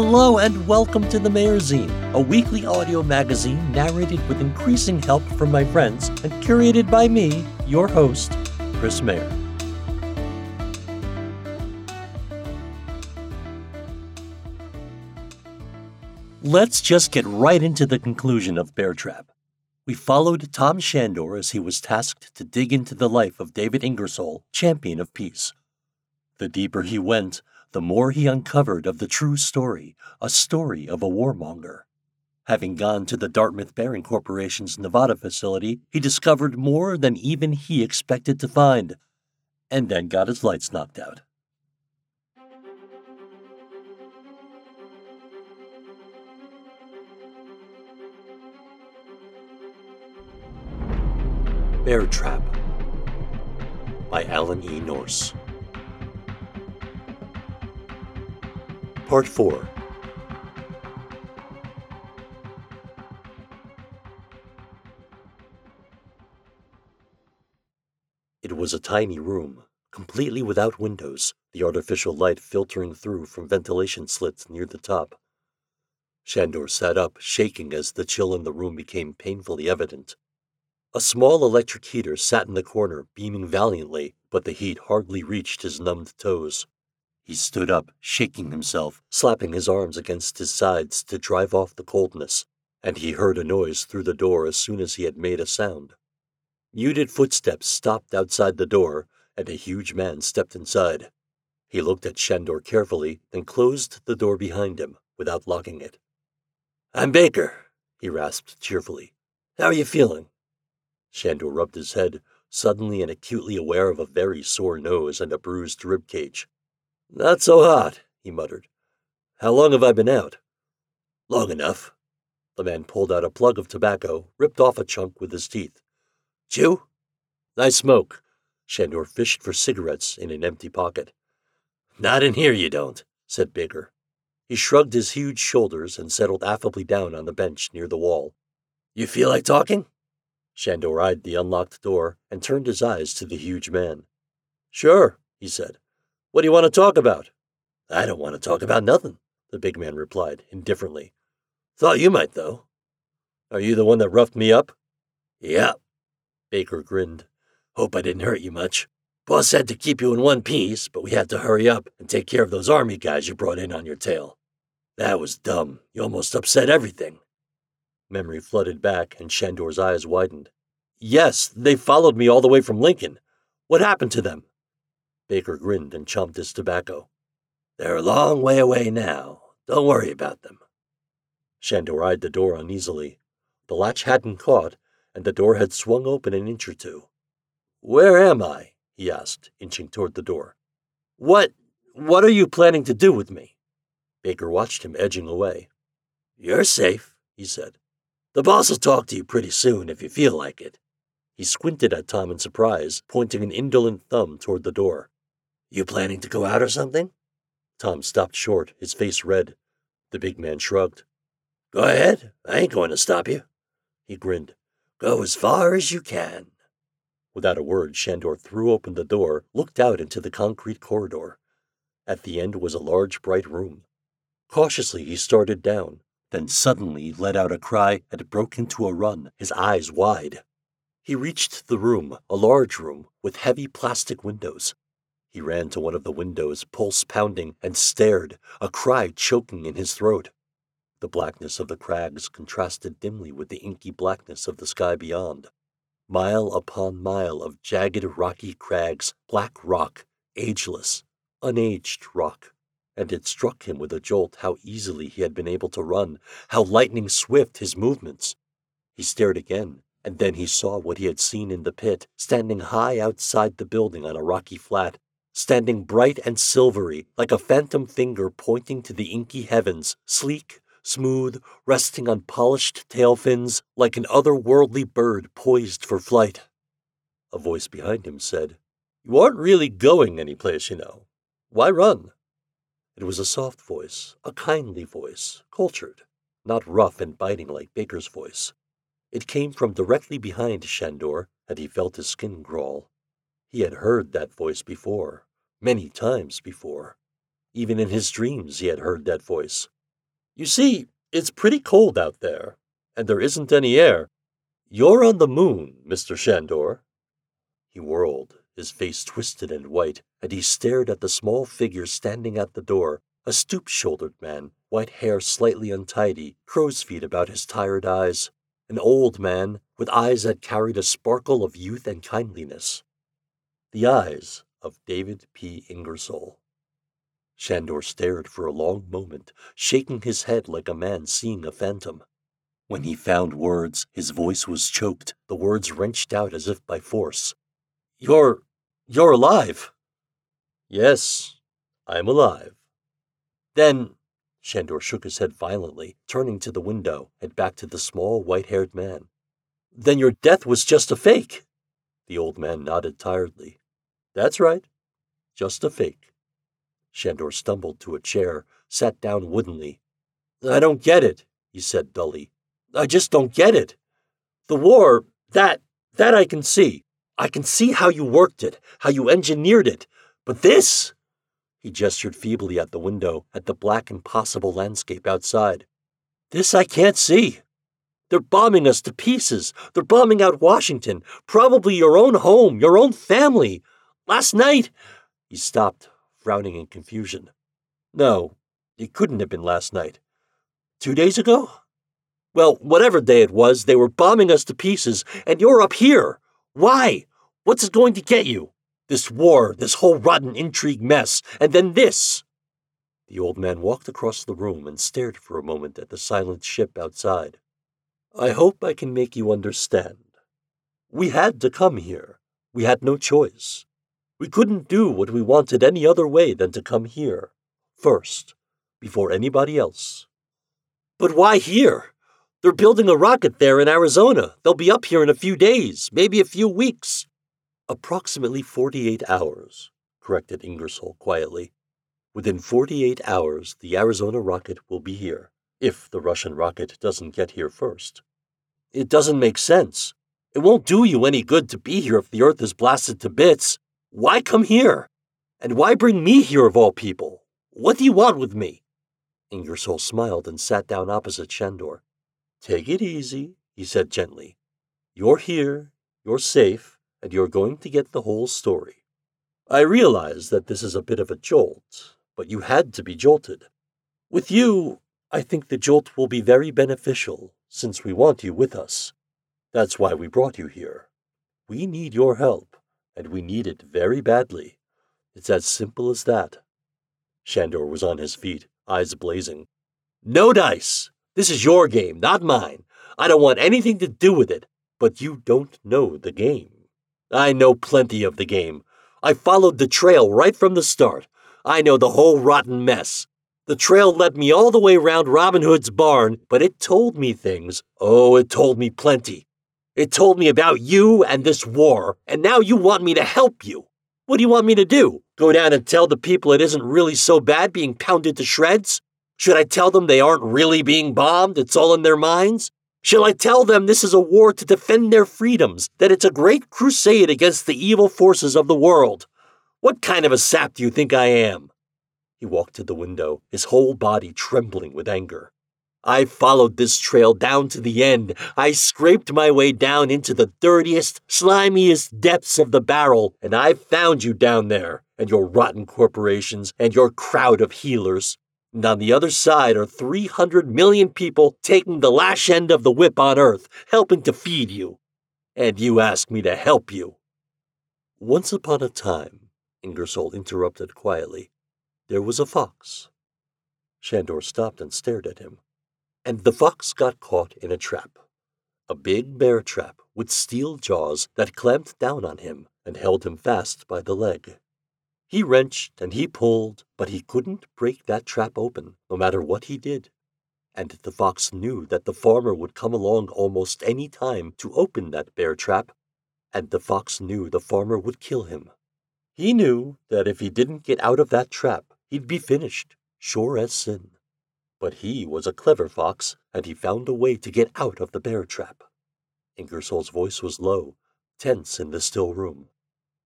Hello and welcome to the Mayerzine, a weekly audio magazine narrated with increasing help from my friends and curated by me, your host, Chris Mayer. Let's just get right into the conclusion of Bear Trap. We followed Tom Shandor as he was tasked to dig into the life of David Ingersoll, champion of peace. The deeper he went, the more he uncovered of the true story, a story of a warmonger. Having gone to the Dartmouth Bearing Corporation's Nevada facility, he discovered more than even he expected to find, and then got his lights knocked out. Bear Trap by Alan E. Nourse. Part 4 It was a tiny room, completely without windows, the artificial light filtering through from ventilation slits near the top. Shandor sat up, shaking as the chill in the room became painfully evident. A small electric heater sat in the corner, beaming valiantly, but the heat hardly reached his numbed toes. He stood up, shaking himself, slapping his arms against his sides to drive off the coldness, and he heard a noise through the door as soon as he had made a sound. Muted footsteps stopped outside the door, and a huge man stepped inside. He looked at Shandor carefully, then closed the door behind him without locking it. I'm Baker, he rasped cheerfully. How are you feeling? Shandor rubbed his head, suddenly and acutely aware of a very sore nose and a bruised rib cage. Not so hot, he muttered. How long have I been out? Long enough. The man pulled out a plug of tobacco, ripped off a chunk with his teeth. Chew? I smoke. Shandor fished for cigarettes in an empty pocket. Not in here, you don't, said Baker. He shrugged his huge shoulders and settled affably down on the bench near the wall. You feel like talking? Shandor eyed the unlocked door and turned his eyes to the huge man. Sure, he said. What do you want to talk about? I don't want to talk about nothing, the big man replied indifferently. Thought you might, though. Are you the one that roughed me up? Yeah. Baker grinned. Hope I didn't hurt you much. Boss said to keep you in one piece, but we had to hurry up and take care of those army guys you brought in on your tail. That was dumb. You almost upset everything. Memory flooded back, and Shandor's eyes widened. Yes, they followed me all the way from Lincoln. What happened to them? Baker grinned and chomped his tobacco. They're a long way away now. Don't worry about them. Shandor eyed the door uneasily. The latch hadn't caught, and the door had swung open an inch or two. Where am I? he asked, inching toward the door. What what are you planning to do with me? Baker watched him edging away. You're safe, he said. The boss will talk to you pretty soon if you feel like it. He squinted at Tom in surprise, pointing an indolent thumb toward the door. You planning to go out or something? Tom stopped short, his face red. The big man shrugged. Go ahead. I ain't going to stop you. He grinned. Go as far as you can. Without a word, Shandor threw open the door, looked out into the concrete corridor. At the end was a large, bright room. Cautiously, he started down, then suddenly let out a cry and broke into a run, his eyes wide. He reached the room, a large room, with heavy plastic windows. He ran to one of the windows, pulse pounding, and stared, a cry choking in his throat. The blackness of the crags contrasted dimly with the inky blackness of the sky beyond. Mile upon mile of jagged rocky crags, black rock, ageless, unaged rock. And it struck him with a jolt how easily he had been able to run, how lightning swift his movements. He stared again, and then he saw what he had seen in the pit, standing high outside the building on a rocky flat, standing bright and silvery, like a phantom finger pointing to the inky heavens, sleek, smooth, resting on polished tail fins, like an otherworldly bird poised for flight. A voice behind him said, You aren't really going anyplace, you know. Why run? It was a soft voice, a kindly voice, cultured, not rough and biting like Baker's voice. It came from directly behind Shandor, and he felt his skin crawl. He had heard that voice before, many times before. Even in his dreams he had heard that voice. You see, it's pretty cold out there, and there isn't any air. You're on the moon, Mr. Shandor. He whirled, his face twisted and white, and he stared at the small figure standing at the door, a stoop shouldered man, white hair slightly untidy, crow's feet about his tired eyes. An old man, with eyes that carried a sparkle of youth and kindliness. The eyes of David P. Ingersoll. Shandor stared for a long moment, shaking his head like a man seeing a phantom. When he found words, his voice was choked, the words wrenched out as if by force. You're. you're alive! Yes, I'm alive. Then. Shandor shook his head violently, turning to the window and back to the small, white haired man. Then your death was just a fake. The old man nodded tiredly. That's right. Just a fake. Shandor stumbled to a chair, sat down woodenly. I don't get it, he said dully. I just don't get it. The war, that, that I can see. I can see how you worked it, how you engineered it. But this? He gestured feebly at the window, at the black, impossible landscape outside. This I can't see. They're bombing us to pieces. They're bombing out Washington, probably your own home, your own family. Last night. He stopped, frowning in confusion. No, it couldn't have been last night. Two days ago? Well, whatever day it was, they were bombing us to pieces, and you're up here. Why? What's it going to get you? This war, this whole rotten intrigue mess, and then this. The old man walked across the room and stared for a moment at the silent ship outside. I hope I can make you understand. We had to come here. We had no choice. We couldn't do what we wanted any other way than to come here, first, before anybody else. But why here? They're building a rocket there in Arizona. They'll be up here in a few days, maybe a few weeks. Approximately 48 hours, corrected Ingersoll quietly. Within 48 hours, the Arizona rocket will be here, if the Russian rocket doesn't get here first. It doesn't make sense. It won't do you any good to be here if the Earth is blasted to bits. Why come here? And why bring me here of all people? What do you want with me? Ingersoll smiled and sat down opposite Shandor. Take it easy, he said gently. You're here, you're safe, and you're going to get the whole story. I realize that this is a bit of a jolt, but you had to be jolted. With you, I think the jolt will be very beneficial, since we want you with us. That's why we brought you here. We need your help and we need it very badly. It's as simple as that. Shandor was on his feet, eyes blazing. No dice! This is your game, not mine. I don't want anything to do with it, but you don't know the game. I know plenty of the game. I followed the trail right from the start. I know the whole rotten mess. The trail led me all the way round Robin Hood's barn, but it told me things. Oh, it told me plenty. It told me about you and this war, and now you want me to help you. What do you want me to do? Go down and tell the people it isn't really so bad being pounded to shreds? Should I tell them they aren't really being bombed? It's all in their minds? Shall I tell them this is a war to defend their freedoms, that it's a great crusade against the evil forces of the world? What kind of a sap do you think I am? He walked to the window, his whole body trembling with anger. I followed this trail down to the end. I scraped my way down into the dirtiest, slimiest depths of the barrel, and I found you down there, and your rotten corporations, and your crowd of healers. And on the other side are 300 million people taking the lash end of the whip on Earth, helping to feed you. And you ask me to help you. Once upon a time, Ingersoll interrupted quietly, there was a fox. Shandor stopped and stared at him and the fox got caught in a trap. A big bear trap with steel jaws that clamped down on him and held him fast by the leg. He wrenched and he pulled, but he couldn't break that trap open, no matter what he did. And the fox knew that the farmer would come along almost any time to open that bear trap, and the fox knew the farmer would kill him. He knew that if he didn't get out of that trap, he'd be finished, sure as sin. But he was a clever fox, and he found a way to get out of the bear trap. Ingersoll's voice was low, tense in the still room.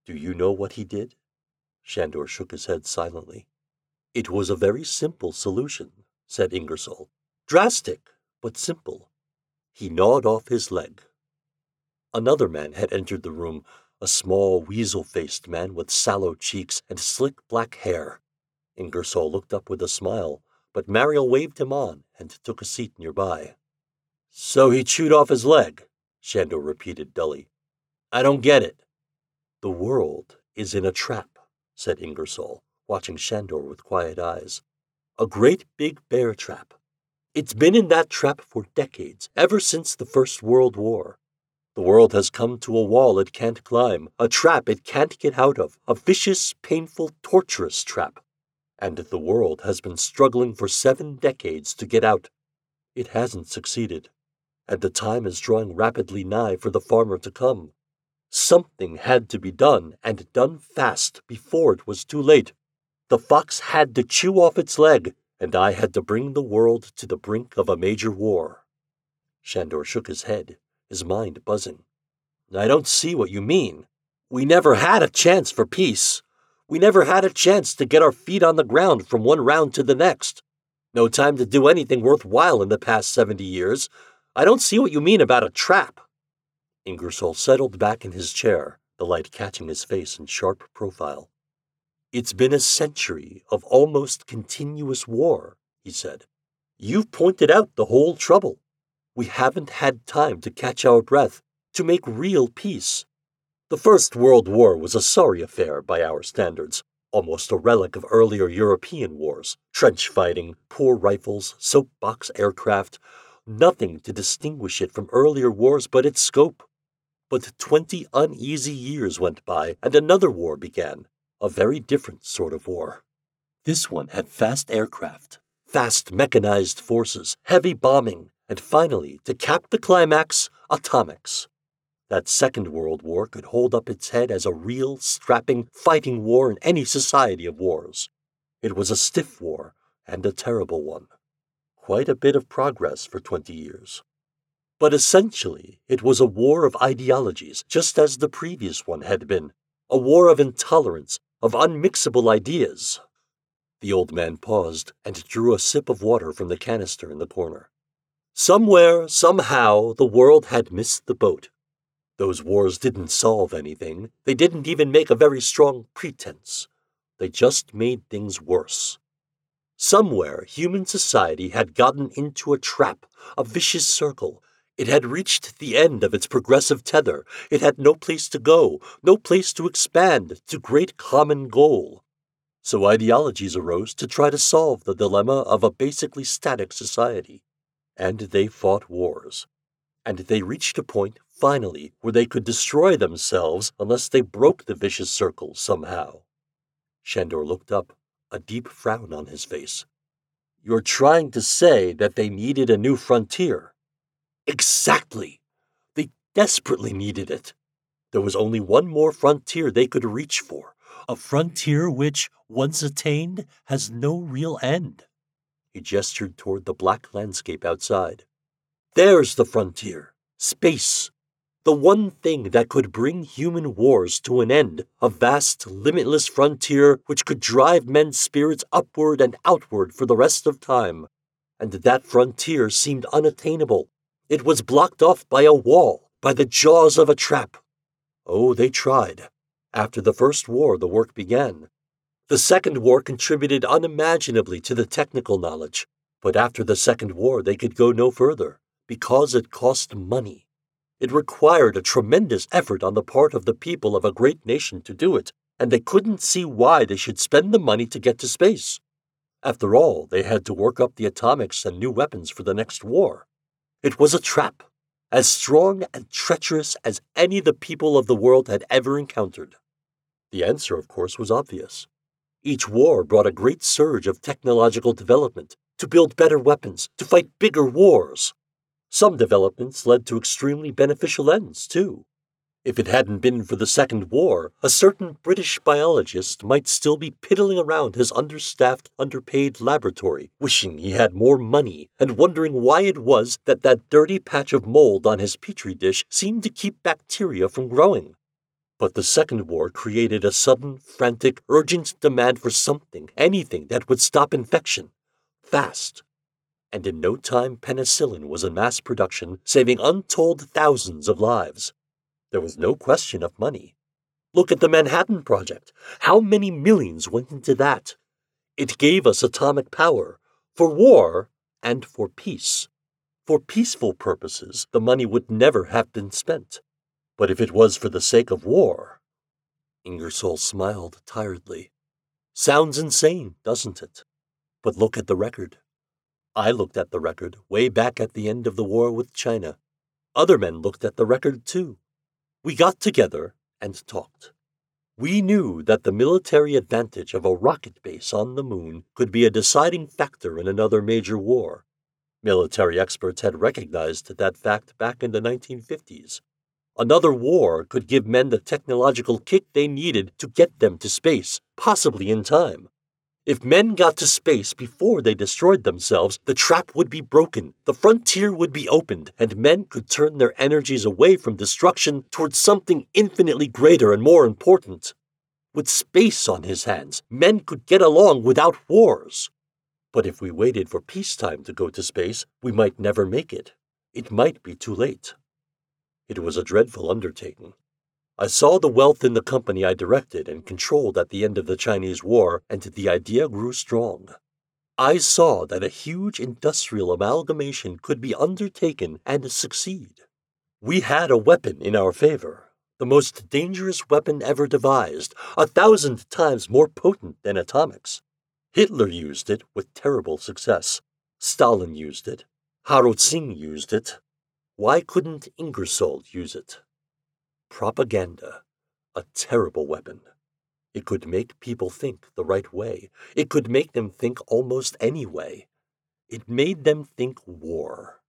Do you know what he did? Shandor shook his head silently. It was a very simple solution, said Ingersoll. Drastic, but simple. He gnawed off his leg. Another man had entered the room, a small, weasel faced man with sallow cheeks and slick black hair. Ingersoll looked up with a smile, but Mariel waved him on and took a seat nearby. So he chewed off his leg, Shandor repeated dully. I don't get it. The world is in a trap, said Ingersoll, watching Shandor with quiet eyes. A great big bear trap. It's been in that trap for decades, ever since the First World War. The world has come to a wall it can't climb, a trap it can't get out of, a vicious, painful, torturous trap. And the world has been struggling for seven decades to get out. It hasn't succeeded and the time is drawing rapidly nigh for the farmer to come. Something had to be done, and done fast, before it was too late. The fox had to chew off its leg, and I had to bring the world to the brink of a major war. Shandor shook his head, his mind buzzing. I don't see what you mean. We never had a chance for peace. We never had a chance to get our feet on the ground from one round to the next. No time to do anything worthwhile in the past seventy years, I don't see what you mean about a trap. Ingersoll settled back in his chair, the light catching his face in sharp profile. It's been a century of almost continuous war, he said. You've pointed out the whole trouble. We haven't had time to catch our breath, to make real peace. The First World War was a sorry affair by our standards, almost a relic of earlier European wars trench fighting, poor rifles, soapbox aircraft, nothing to distinguish it from earlier wars but its scope. But twenty uneasy years went by, and another war began, a very different sort of war. This one had fast aircraft, fast mechanized forces, heavy bombing, and finally, to cap the climax, atomics. That Second World War could hold up its head as a real, strapping, fighting war in any society of wars. It was a stiff war, and a terrible one quite a bit of progress for 20 years. But essentially, it was a war of ideologies, just as the previous one had been a war of intolerance, of unmixable ideas. The old man paused and drew a sip of water from the canister in the corner. Somewhere, somehow, the world had missed the boat. Those wars didn't solve anything. They didn't even make a very strong pretense. They just made things worse. Somewhere, human society had gotten into a trap, a vicious circle. It had reached the end of its progressive tether. It had no place to go, no place to expand to great common goal. So ideologies arose to try to solve the dilemma of a basically static society. And they fought wars. And they reached a point, finally, where they could destroy themselves unless they broke the vicious circle somehow. Shandor looked up a deep frown on his face. You're trying to say that they needed a new frontier. Exactly. They desperately needed it. There was only one more frontier they could reach for, a frontier which, once attained, has no real end. He gestured toward the black landscape outside. There's the frontier space the one thing that could bring human wars to an end, a vast, limitless frontier which could drive men's spirits upward and outward for the rest of time. And that frontier seemed unattainable. It was blocked off by a wall, by the jaws of a trap. Oh, they tried. After the First War, the work began. The Second War contributed unimaginably to the technical knowledge, but after the Second War, they could go no further, because it cost money. It required a tremendous effort on the part of the people of a great nation to do it, and they couldn't see why they should spend the money to get to space. After all, they had to work up the atomics and new weapons for the next war. It was a trap, as strong and treacherous as any the people of the world had ever encountered. The answer, of course, was obvious. Each war brought a great surge of technological development to build better weapons, to fight bigger wars. Some developments led to extremely beneficial ends, too. If it hadn't been for the Second War, a certain British biologist might still be piddling around his understaffed, underpaid laboratory, wishing he had more money and wondering why it was that that dirty patch of mold on his petri dish seemed to keep bacteria from growing. But the Second War created a sudden, frantic, urgent demand for something, anything that would stop infection. Fast. And in no time penicillin was in mass production, saving untold thousands of lives. There was no question of money. Look at the Manhattan Project. How many millions went into that? It gave us atomic power for war and for peace. For peaceful purposes, the money would never have been spent. But if it was for the sake of war, Ingersoll smiled tiredly. Sounds insane, doesn't it? But look at the record. I looked at the record way back at the end of the war with China. Other men looked at the record too. We got together and talked. We knew that the military advantage of a rocket base on the moon could be a deciding factor in another major war. Military experts had recognized that fact back in the 1950s. Another war could give men the technological kick they needed to get them to space, possibly in time. If men got to space before they destroyed themselves, the trap would be broken, the frontier would be opened, and men could turn their energies away from destruction towards something infinitely greater and more important. With space on his hands, men could get along without wars. But if we waited for peacetime to go to space, we might never make it. It might be too late. It was a dreadful undertaking. I saw the wealth in the company I directed and controlled at the end of the Chinese War, and the idea grew strong. I saw that a huge industrial amalgamation could be undertaken and succeed. We had a weapon in our favor, the most dangerous weapon ever devised, a thousand times more potent than atomics. Hitler used it with terrible success. Stalin used it. Haro Singh used it. Why couldn't Ingersoll use it? Propaganda, a terrible weapon. It could make people think the right way. It could make them think almost any way. It made them think war.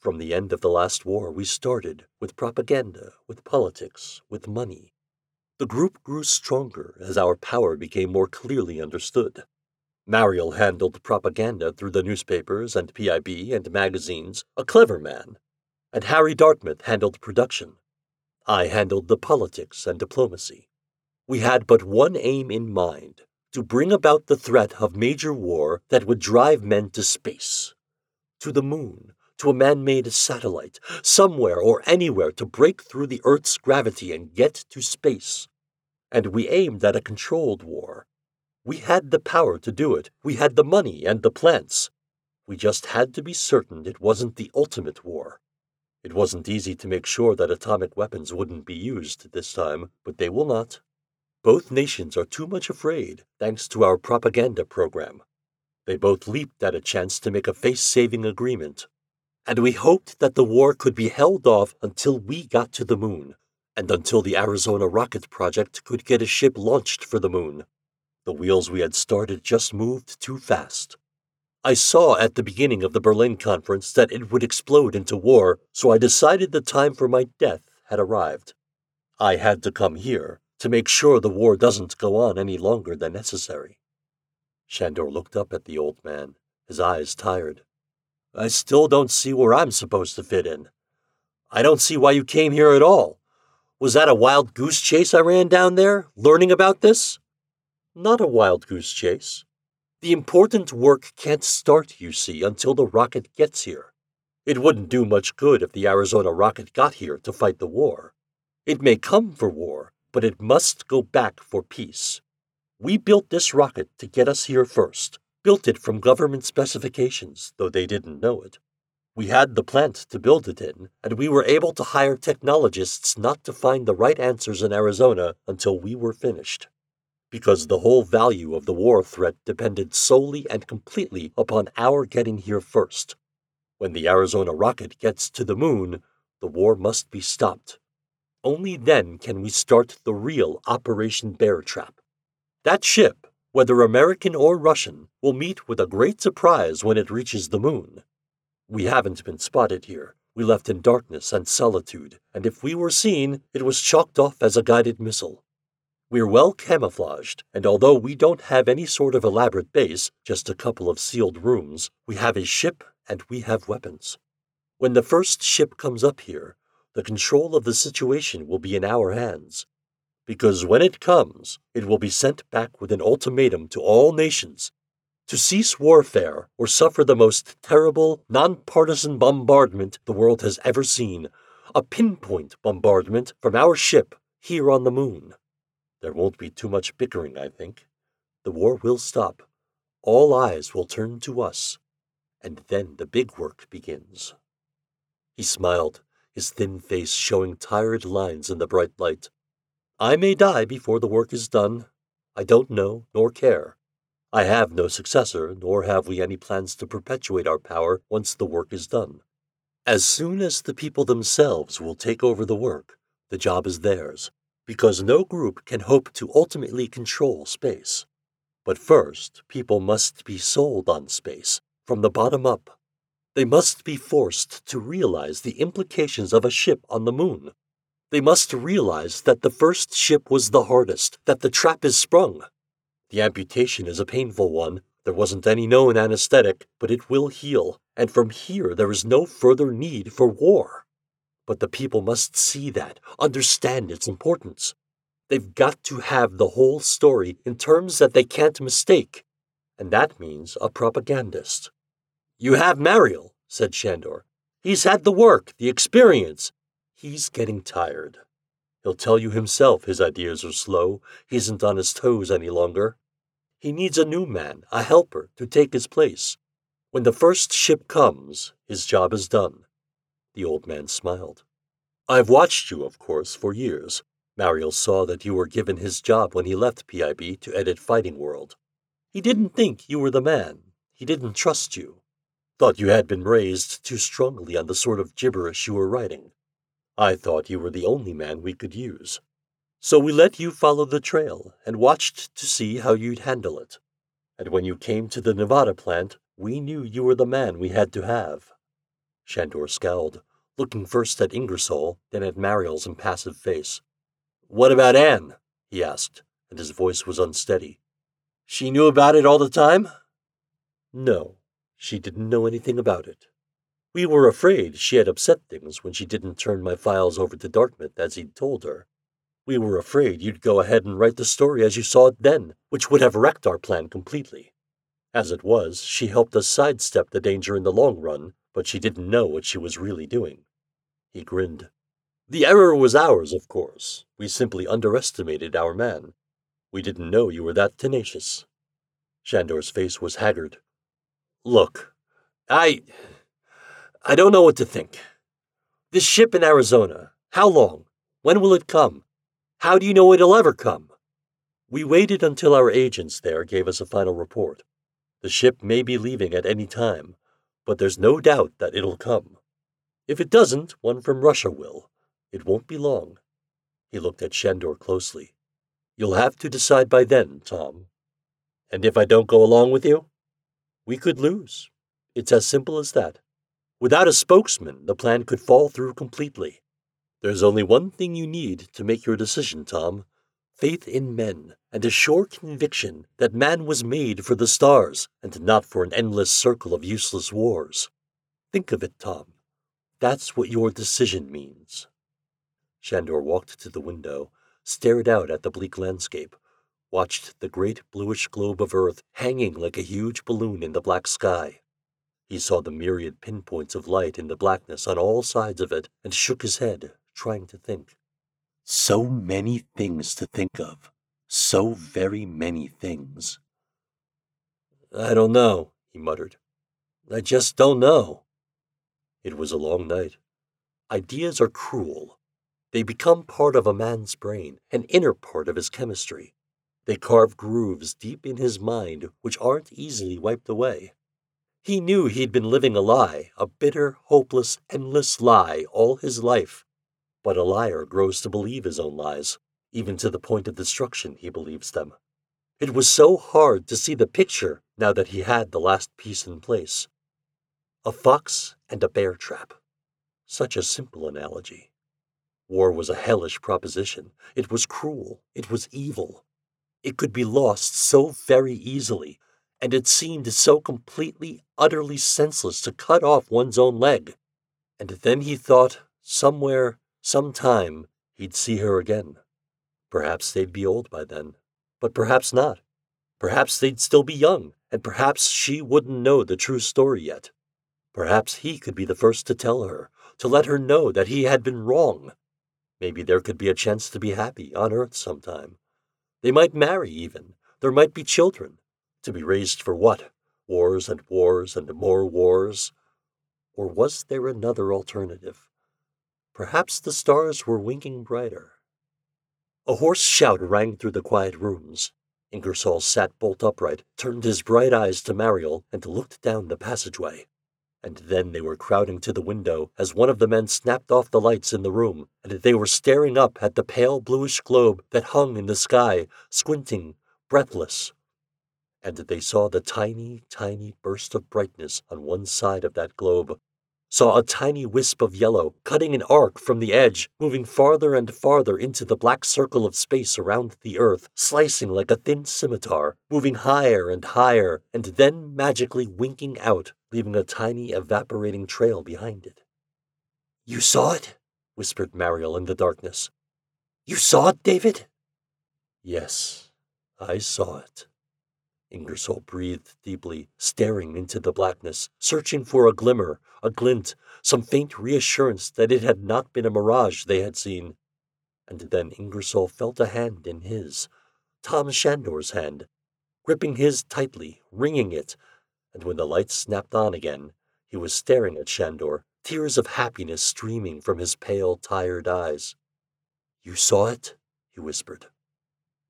From the end of the last war, we started with propaganda, with politics, with money. The group grew stronger as our power became more clearly understood. Mariel handled propaganda through the newspapers and PIB and magazines, a clever man. And Harry Dartmouth handled production, I handled the politics and diplomacy. We had but one aim in mind to bring about the threat of major war that would drive men to space, to the moon, to a man made satellite, somewhere or anywhere to break through the Earth's gravity and get to space. And we aimed at a controlled war. We had the power to do it, we had the money and the plants. We just had to be certain it wasn't the ultimate war. It wasn't easy to make sure that atomic weapons wouldn't be used this time, but they will not. Both nations are too much afraid, thanks to our propaganda program. They both leaped at a chance to make a face saving agreement. And we hoped that the war could be held off until we got to the moon, and until the Arizona rocket project could get a ship launched for the moon. The wheels we had started just moved too fast. I saw at the beginning of the Berlin conference that it would explode into war, so I decided the time for my death had arrived. I had to come here to make sure the war doesn't go on any longer than necessary. Shandor looked up at the old man, his eyes tired. I still don't see where I'm supposed to fit in. I don't see why you came here at all. Was that a wild goose chase I ran down there, learning about this? Not a wild goose chase. The important work can't start, you see, until the rocket gets here. It wouldn't do much good if the Arizona rocket got here to fight the war. It may come for war, but it must go back for peace. We built this rocket to get us here first, built it from government specifications, though they didn't know it. We had the plant to build it in, and we were able to hire technologists not to find the right answers in Arizona until we were finished because the whole value of the war threat depended solely and completely upon our getting here first. When the Arizona rocket gets to the moon, the war must be stopped. Only then can we start the real Operation Bear Trap. That ship, whether American or Russian, will meet with a great surprise when it reaches the moon. We haven't been spotted here. We left in darkness and solitude, and if we were seen, it was chalked off as a guided missile. We're well camouflaged, and although we don't have any sort of elaborate base, just a couple of sealed rooms, we have a ship and we have weapons. When the first ship comes up here, the control of the situation will be in our hands. Because when it comes, it will be sent back with an ultimatum to all nations to cease warfare or suffer the most terrible, nonpartisan bombardment the world has ever seen. A pinpoint bombardment from our ship here on the moon. There won't be too much bickering, I think. The war will stop. All eyes will turn to us. And then the big work begins. He smiled, his thin face showing tired lines in the bright light. I may die before the work is done. I don't know, nor care. I have no successor, nor have we any plans to perpetuate our power once the work is done. As soon as the people themselves will take over the work, the job is theirs, because no group can hope to ultimately control space. But first, people must be sold on space, from the bottom up. They must be forced to realize the implications of a ship on the moon. They must realize that the first ship was the hardest, that the trap is sprung, the amputation is a painful one. There wasn't any known anesthetic, but it will heal, and from here there is no further need for war. But the people must see that, understand its importance. They've got to have the whole story in terms that they can't mistake, and that means a propagandist. You have Mariel, said Shandor. He's had the work, the experience. He's getting tired. He'll tell you himself his ideas are slow, he isn't on his toes any longer. He needs a new man, a helper, to take his place. When the first ship comes, his job is done. The old man smiled. I've watched you, of course, for years. Mariel saw that you were given his job when he left PIB to edit Fighting World. He didn't think you were the man. He didn't trust you. Thought you had been raised too strongly on the sort of gibberish you were writing. I thought you were the only man we could use. So we let you follow the trail and watched to see how you'd handle it. And when you came to the Nevada plant, we knew you were the man we had to have. Shandor scowled, looking first at Ingersoll, then at Mariel's impassive face. What about Anne? he asked, and his voice was unsteady. She knew about it all the time? No, she didn't know anything about it. We were afraid she had upset things when she didn't turn my files over to Dartmouth as he'd told her. We were afraid you'd go ahead and write the story as you saw it then, which would have wrecked our plan completely. As it was, she helped us sidestep the danger in the long run, but she didn't know what she was really doing. He grinned. The error was ours, of course. We simply underestimated our man. We didn't know you were that tenacious. Shandor's face was haggard. Look, I. I don't know what to think. This ship in Arizona, how long? When will it come? How do you know it'll ever come? We waited until our agents there gave us a final report. The ship may be leaving at any time, but there's no doubt that it'll come. If it doesn't, one from Russia will. It won't be long. He looked at Shandor closely. You'll have to decide by then, Tom. And if I don't go along with you? We could lose. It's as simple as that. Without a spokesman, the plan could fall through completely. There's only one thing you need to make your decision, Tom faith in men, and a sure conviction that man was made for the stars and not for an endless circle of useless wars. Think of it, Tom. That's what your decision means. Shandor walked to the window, stared out at the bleak landscape, watched the great bluish globe of Earth hanging like a huge balloon in the black sky. He saw the myriad pinpoints of light in the blackness on all sides of it and shook his head, trying to think. So many things to think of. So very many things. I don't know, he muttered. I just don't know. It was a long night. Ideas are cruel. They become part of a man's brain, an inner part of his chemistry. They carve grooves deep in his mind which aren't easily wiped away. He knew he'd been living a lie, a bitter, hopeless, endless lie all his life. But a liar grows to believe his own lies, even to the point of destruction he believes them. It was so hard to see the picture now that he had the last piece in place. A fox and a bear trap. Such a simple analogy. War was a hellish proposition. It was cruel. It was evil. It could be lost so very easily, and it seemed so completely, utterly senseless to cut off one's own leg. And then he thought, somewhere, sometime, he'd see her again. Perhaps they'd be old by then, but perhaps not. Perhaps they'd still be young, and perhaps she wouldn't know the true story yet. Perhaps he could be the first to tell her, to let her know that he had been wrong. Maybe there could be a chance to be happy on Earth sometime. They might marry, even. There might be children. To be raised for what? Wars and wars and more wars? Or was there another alternative? Perhaps the stars were winking brighter. A hoarse shout rang through the quiet rooms. Ingersoll sat bolt upright, turned his bright eyes to Mariel, and looked down the passageway. And then they were crowding to the window as one of the men snapped off the lights in the room, and they were staring up at the pale bluish globe that hung in the sky, squinting, breathless. And they saw the tiny, tiny burst of brightness on one side of that globe, saw a tiny wisp of yellow cutting an arc from the edge, moving farther and farther into the black circle of space around the earth, slicing like a thin scimitar, moving higher and higher, and then magically winking out, leaving a tiny evaporating trail behind it. You saw it? whispered Mariel in the darkness. You saw it, David? Yes, I saw it. Ingersoll breathed deeply, staring into the blackness, searching for a glimmer, a glint, some faint reassurance that it had not been a mirage they had seen. And then Ingersoll felt a hand in his, Tom Shandor's hand, gripping his tightly, wringing it, and when the lights snapped on again, he was staring at Shandor, tears of happiness streaming from his pale, tired eyes. You saw it? he whispered.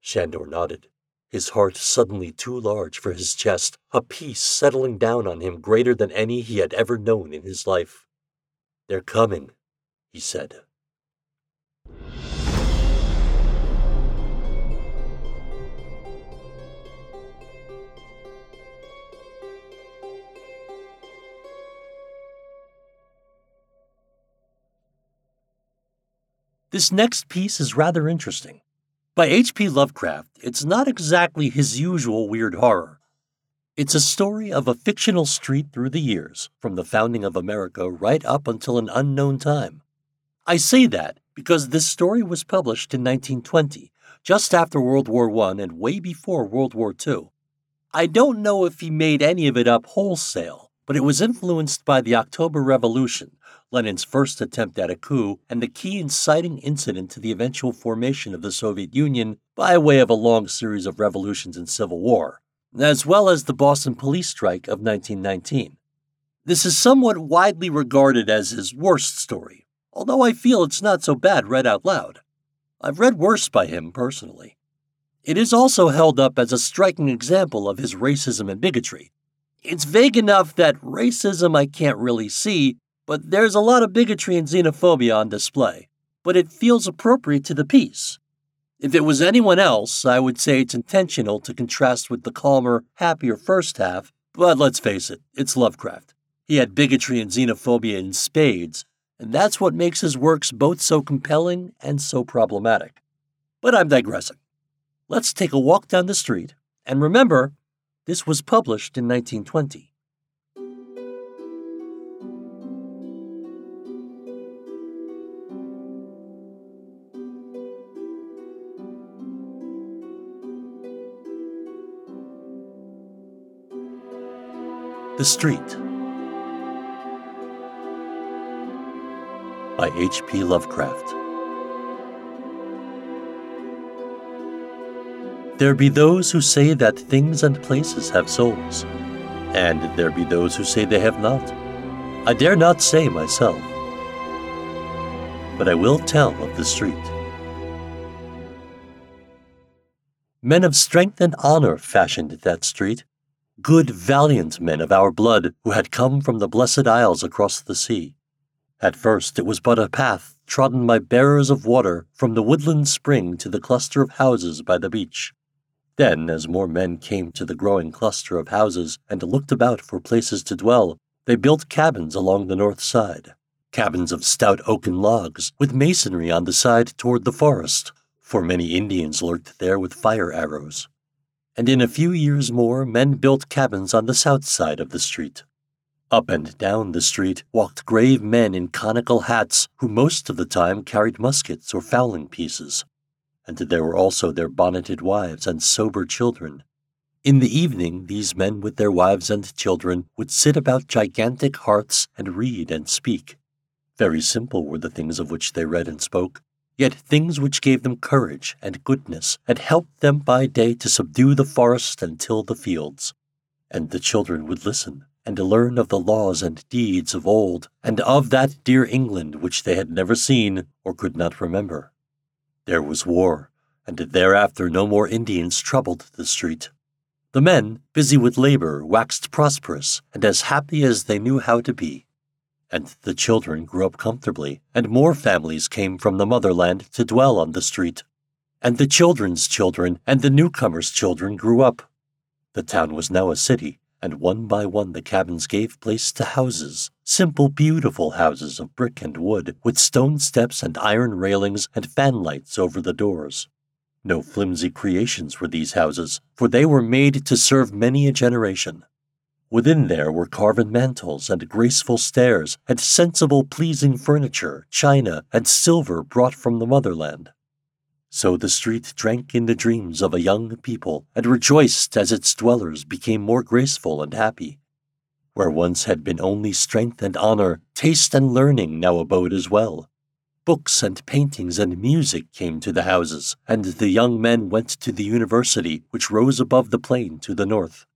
Shandor nodded his heart suddenly too large for his chest, a peace settling down on him greater than any he had ever known in his life. They're coming, he said. This next piece is rather interesting. By H.P. Lovecraft, it's not exactly his usual weird horror. It's a story of a fictional street through the years, from the founding of America right up until an unknown time. I say that because this story was published in 1920, just after World War I and way before World War II. I don't know if he made any of it up wholesale, but it was influenced by the October Revolution, Lenin's first attempt at a coup, and the key inciting incident to the eventual formation of the Soviet Union by way of a long series of revolutions and civil war, as well as the Boston police strike of 1919. This is somewhat widely regarded as his worst story, although I feel it's not so bad read out loud. I've read worse by him personally. It is also held up as a striking example of his racism and bigotry. It's vague enough that racism I can't really see, but there's a lot of bigotry and xenophobia on display. But it feels appropriate to the piece. If it was anyone else, I would say it's intentional to contrast with the calmer, happier first half, but let's face it, it's Lovecraft. He had bigotry and xenophobia in spades, and that's what makes his works both so compelling and so problematic. But I'm digressing. Let's take a walk down the street, and remember, this was published in 1920. The Street by H.P. Lovecraft. There be those who say that things and places have souls, and there be those who say they have not. I dare not say myself, but I will tell of the street. Men of strength and honor fashioned that street good, valiant men of our blood who had come from the blessed isles across the sea. At first it was but a path trodden by bearers of water from the woodland spring to the cluster of houses by the beach. Then, as more men came to the growing cluster of houses and looked about for places to dwell, they built cabins along the north side. Cabins of stout oaken logs, with masonry on the side toward the forest, for many Indians lurked there with fire arrows and in a few years more men built cabins on the south side of the street. Up and down the street walked grave men in conical hats who most of the time carried muskets or fowling pieces, and there were also their bonneted wives and sober children. In the evening, these men with their wives and children would sit about gigantic hearths and read and speak. Very simple were the things of which they read and spoke, yet things which gave them courage and goodness and helped them by day to subdue the forest and till the fields. And the children would listen and learn of the laws and deeds of old, and of that dear England which they had never seen or could not remember. There was war, and thereafter no more Indians troubled the street. The men, busy with labor, waxed prosperous and as happy as they knew how to be. And the children grew up comfortably, and more families came from the motherland to dwell on the street. And the children's children and the newcomers' children grew up. The town was now a city, and one by one the cabins gave place to houses, simple, beautiful houses of brick and wood, with stone steps and iron railings and fanlights over the doors. No flimsy creations were these houses, for they were made to serve many a generation. Within there were carven mantels and graceful stairs, and sensible, pleasing furniture, china, and silver brought from the motherland. So the street drank in the dreams of a young people, and rejoiced as its dwellers became more graceful and happy. Where once had been only strength and honor, taste and learning now abode as well. Books and paintings and music came to the houses, and the young men went to the university, which rose above the plain to the north.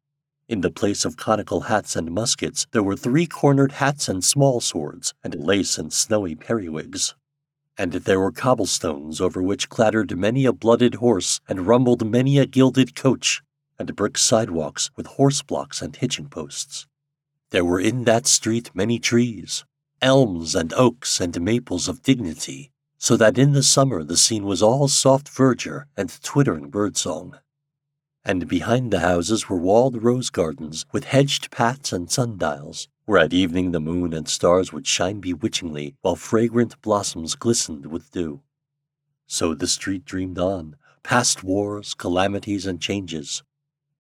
In the place of conical hats and muskets, there were three cornered hats and small swords, and lace and snowy periwigs and there were cobblestones over which clattered many a blooded horse and rumbled many a gilded coach, and brick sidewalks with horse blocks and hitching posts. There were in that street many trees, elms and oaks and maples of dignity, so that in the summer the scene was all soft verdure and twittering birdsong. And behind the houses were walled rose gardens with hedged paths and sundials, where at evening the moon and stars would shine bewitchingly while fragrant blossoms glistened with dew. So the street dreamed on, past wars, calamities, and changes.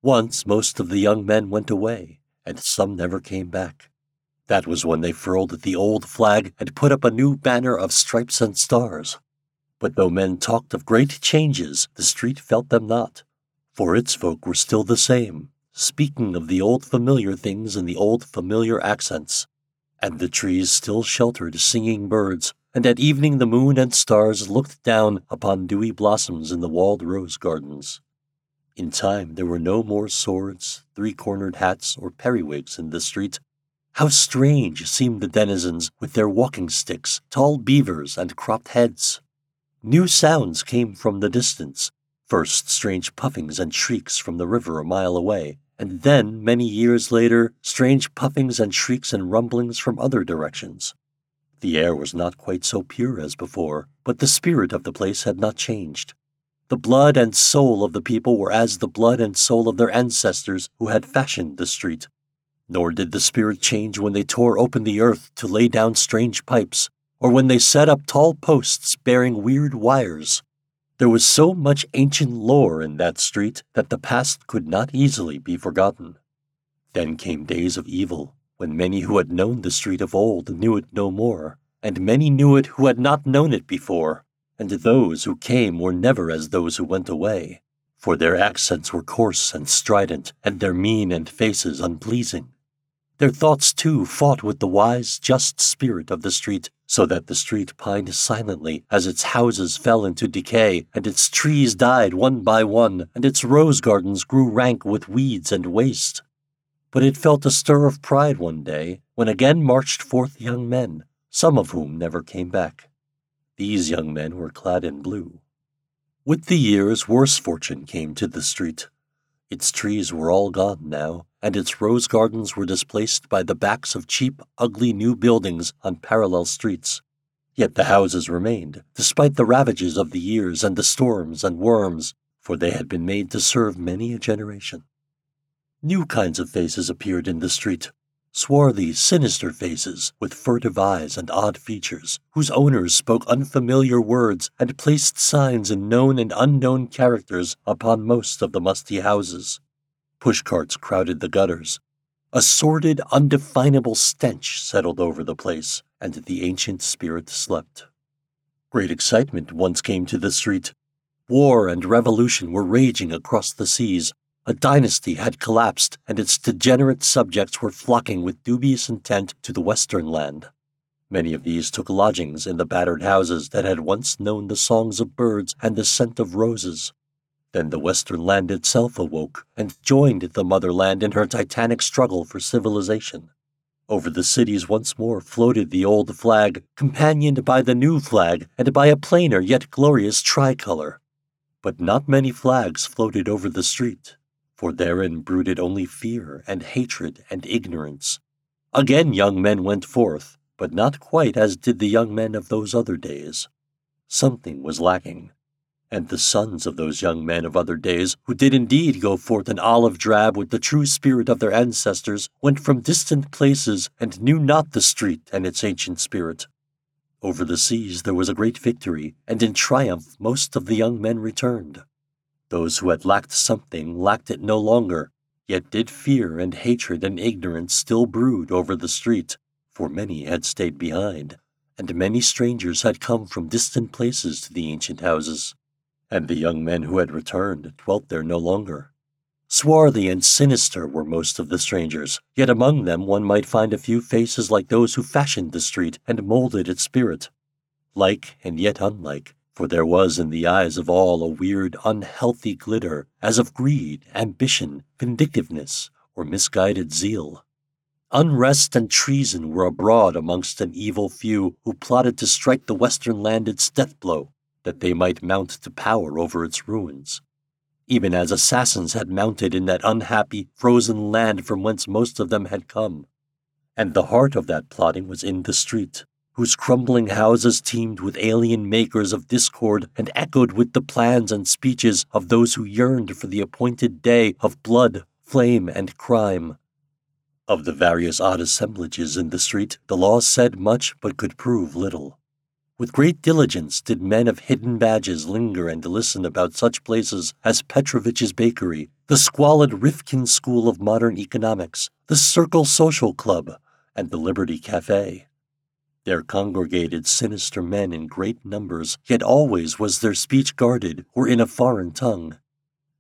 Once most of the young men went away, and some never came back. That was when they furled the old flag and put up a new banner of stripes and stars. But though men talked of great changes, the street felt them not, for its folk were still the same, speaking of the old familiar things in the old familiar accents, and the trees still sheltered singing birds, and at evening the moon and stars looked down upon dewy blossoms in the walled rose gardens. In time there were no more swords, three cornered hats, or periwigs in the street. How strange seemed the denizens with their walking sticks, tall beavers, and cropped heads. New sounds came from the distance, first strange puffings and shrieks from the river a mile away, and then, many years later, strange puffings and shrieks and rumblings from other directions. The air was not quite so pure as before, but the spirit of the place had not changed. The blood and soul of the people were as the blood and soul of their ancestors who had fashioned the street. Nor did the spirit change when they tore open the earth to lay down strange pipes, or when they set up tall posts bearing weird wires. There was so much ancient lore in that street that the past could not easily be forgotten. Then came days of evil, when many who had known the street of old knew it no more, and many knew it who had not known it before, and those who came were never as those who went away, for their accents were coarse and strident, and their mien and faces unpleasing. Their thoughts, too, fought with the wise, just spirit of the street, so that the street pined silently as its houses fell into decay, and its trees died one by one, and its rose gardens grew rank with weeds and waste. But it felt a stir of pride one day when again marched forth young men, some of whom never came back. These young men were clad in blue. With the years, worse fortune came to the street. Its trees were all gone now, and its rose gardens were displaced by the backs of cheap, ugly new buildings on parallel streets. Yet the houses remained, despite the ravages of the years and the storms and worms, for they had been made to serve many a generation. New kinds of faces appeared in the street, swarthy, sinister faces with furtive eyes and odd features, whose owners spoke unfamiliar words and placed signs in known and unknown characters upon most of the musty houses. Pushcarts crowded the gutters. A sordid, undefinable stench settled over the place, and the ancient spirit slept. Great excitement once came to the street. War and revolution were raging across the seas. A dynasty had collapsed, and its degenerate subjects were flocking with dubious intent to the western land. Many of these took lodgings in the battered houses that had once known the songs of birds and the scent of roses. Then the western land itself awoke and joined the motherland in her titanic struggle for civilization. Over the cities once more floated the old flag, companioned by the new flag and by a plainer yet glorious tricolor. But not many flags floated over the street for therein brooded only fear and hatred and ignorance. Again young men went forth, but not quite as did the young men of those other days. Something was lacking, and the sons of those young men of other days, who did indeed go forth in olive drab with the true spirit of their ancestors, went from distant places and knew not the street and its ancient spirit. Over the seas there was a great victory, and in triumph most of the young men returned. Those who had lacked something lacked it no longer, yet did fear and hatred and ignorance still brood over the street, for many had stayed behind, and many strangers had come from distant places to the ancient houses, and the young men who had returned dwelt there no longer. Swarthy and sinister were most of the strangers, yet among them one might find a few faces like those who fashioned the street and molded its spirit. Like and yet unlike, for there was in the eyes of all a weird, unhealthy glitter, as of greed, ambition, vindictiveness, or misguided zeal. Unrest and treason were abroad amongst an evil few who plotted to strike the western land its death blow, that they might mount to power over its ruins. Even as assassins had mounted in that unhappy, frozen land from whence most of them had come. And the heart of that plotting was in the street, whose crumbling houses teemed with alien makers of discord and echoed with the plans and speeches of those who yearned for the appointed day of blood, flame, and crime. Of the various odd assemblages in the street, the law said much but could prove little. With great diligence did men of hidden badges linger and listen about such places as Petrovich's Bakery, the squalid Rifkin School of Modern Economics, the Circle Social Club, and the Liberty Cafe. There congregated sinister men in great numbers, yet always was their speech guarded or in a foreign tongue.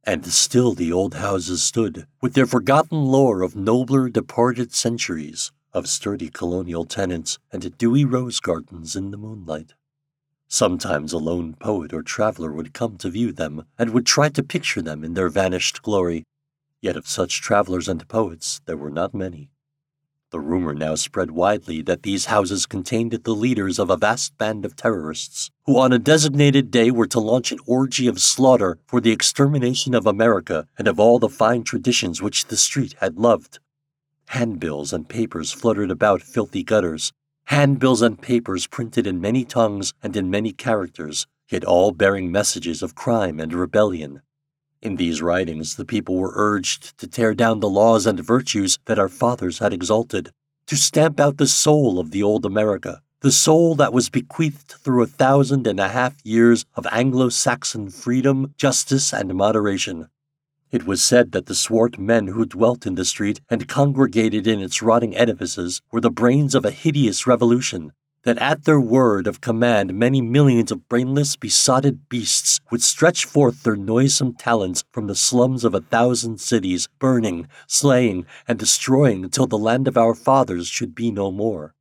And still the old houses stood, with their forgotten lore of nobler departed centuries, of sturdy colonial tenants and dewy rose gardens in the moonlight. Sometimes a lone poet or traveler would come to view them and would try to picture them in their vanished glory, yet of such travelers and poets there were not many. The rumor now spread widely that these houses contained the leaders of a vast band of terrorists, who on a designated day were to launch an orgy of slaughter for the extermination of America and of all the fine traditions which the street had loved. Handbills and papers fluttered about filthy gutters, handbills and papers printed in many tongues and in many characters, yet all bearing messages of crime and rebellion. In these writings, the people were urged to tear down the laws and virtues that our fathers had exalted, to stamp out the soul of the old America, the soul that was bequeathed through a thousand and a half years of Anglo Saxon freedom, justice, and moderation. It was said that the swart men who dwelt in the street and congregated in its rotting edifices were the brains of a hideous revolution, that at their word of command many millions of brainless, besotted beasts would stretch forth their noisome talons from the slums of a thousand cities, burning, slaying, and destroying until the land of our fathers should be no more.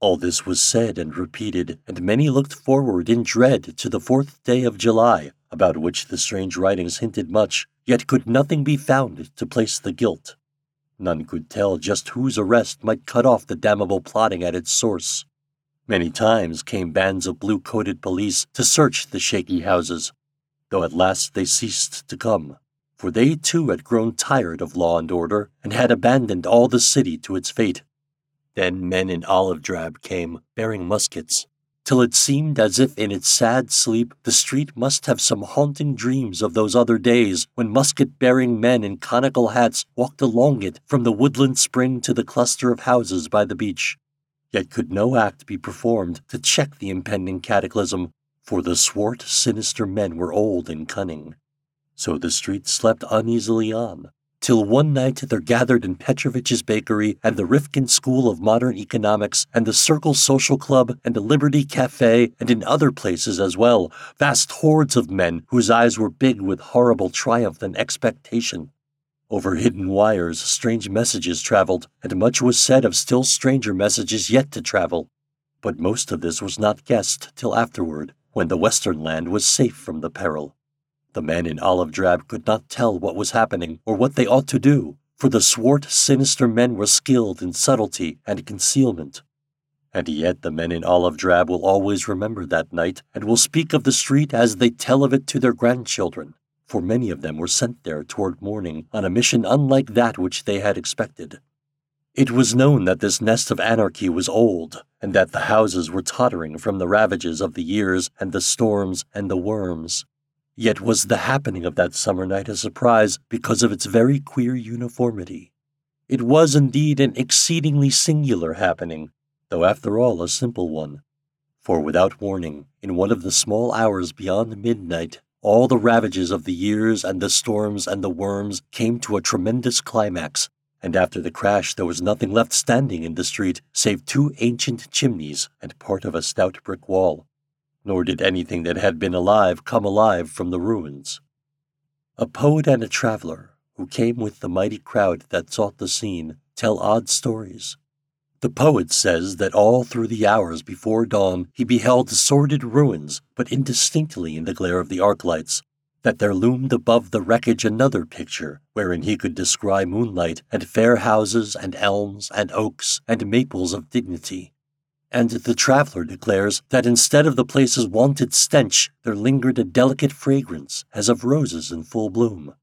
All this was said and repeated, and many looked forward in dread to the fourth day of July, about which the strange writings hinted much, yet could nothing be found to place the guilt. None could tell just whose arrest might cut off the damnable plotting at its source. Many times came bands of blue coated police to search the shaky houses, though at last they ceased to come, for they too had grown tired of law and order and had abandoned all the city to its fate. Then men in olive drab came, bearing muskets, till it seemed as if in its sad sleep the street must have some haunting dreams of those other days when musket bearing men in conical hats walked along it from the woodland spring to the cluster of houses by the beach. Yet could no act be performed to check the impending cataclysm, for the swart, sinister men were old and cunning. So the street slept uneasily on, till one night there gathered in Petrovich's Bakery and the Rifkin School of Modern Economics and the Circle Social Club and the Liberty Cafe and in other places as well, vast hordes of men whose eyes were big with horrible triumph and expectation. Over hidden wires, strange messages traveled, and much was said of still stranger messages yet to travel. But most of this was not guessed till afterward, when the western land was safe from the peril. The men in olive drab could not tell what was happening or what they ought to do, for the swart, sinister men were skilled in subtlety and concealment. And yet the men in olive drab will always remember that night and will speak of the street as they tell of it to their grandchildren, for many of them were sent there toward morning on a mission unlike that which they had expected. It was known that this nest of anarchy was old, and that the houses were tottering from the ravages of the years and the storms and the worms. Yet was the happening of that summer night a surprise because of its very queer uniformity. It was indeed an exceedingly singular happening, though after all a simple one. For without warning, in one of the small hours beyond midnight, all the ravages of the years and the storms and the worms came to a tremendous climax, and after the crash there was nothing left standing in the street save two ancient chimneys and part of a stout brick wall nor did anything that had been alive come alive from the ruins. A poet and a traveler, who came with the mighty crowd that sought the scene, tell odd stories. The poet says that all through the hours before dawn he beheld sordid ruins, but indistinctly in the glare of the arc lights, that there loomed above the wreckage another picture, wherein he could descry moonlight and fair houses and elms and oaks and maples of dignity, and the traveler declares that instead of the place's wonted stench, there lingered a delicate fragrance as of roses in full bloom.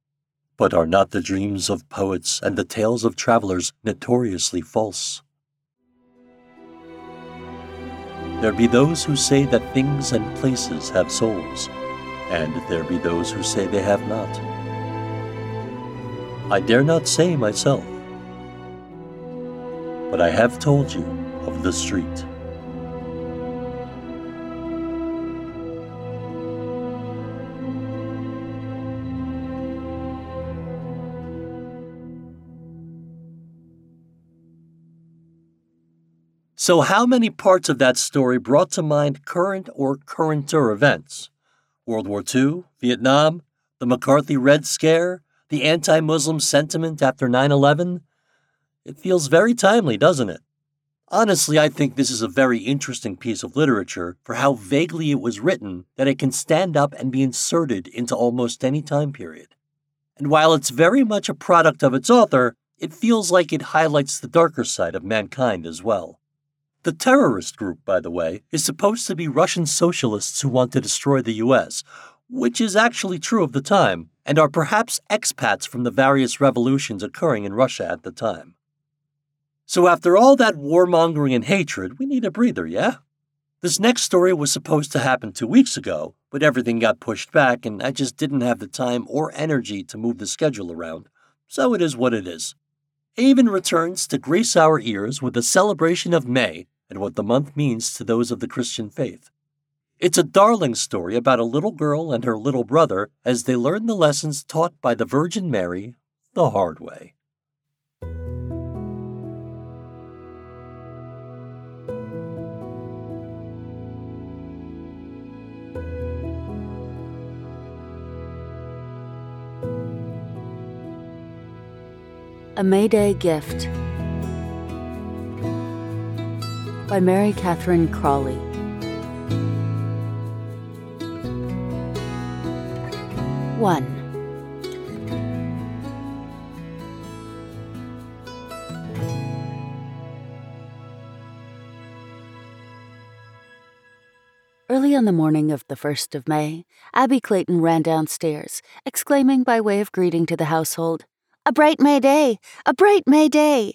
But are not the dreams of poets and the tales of travelers notoriously false? There be those who say that things and places have souls, and there be those who say they have not. I dare not say myself, but I have told you of the street. So, how many parts of that story brought to mind current or currenter events? World War II, Vietnam, the McCarthy Red Scare, the anti Muslim sentiment after 9 11? It feels very timely, doesn't it? Honestly, I think this is a very interesting piece of literature for how vaguely it was written that it can stand up and be inserted into almost any time period. And while it's very much a product of its author, it feels like it highlights the darker side of mankind as well. The terrorist group, by the way, is supposed to be Russian socialists who want to destroy the US, which is actually true of the time, and are perhaps expats from the various revolutions occurring in Russia at the time. So, after all that warmongering and hatred, we need a breather, yeah? This next story was supposed to happen two weeks ago, but everything got pushed back, and I just didn't have the time or energy to move the schedule around. So it is what it is. Aven returns to grace our ears with the celebration of May and what the month means to those of the Christian faith. It's a darling story about a little girl and her little brother as they learn the lessons taught by the Virgin Mary the hard way. A May Day Gift by Mary Catherine Crowley. One. Early on the morning of the 1st of May, Abby Clayton ran downstairs, exclaiming by way of greeting to the household, a bright May day! A bright May day!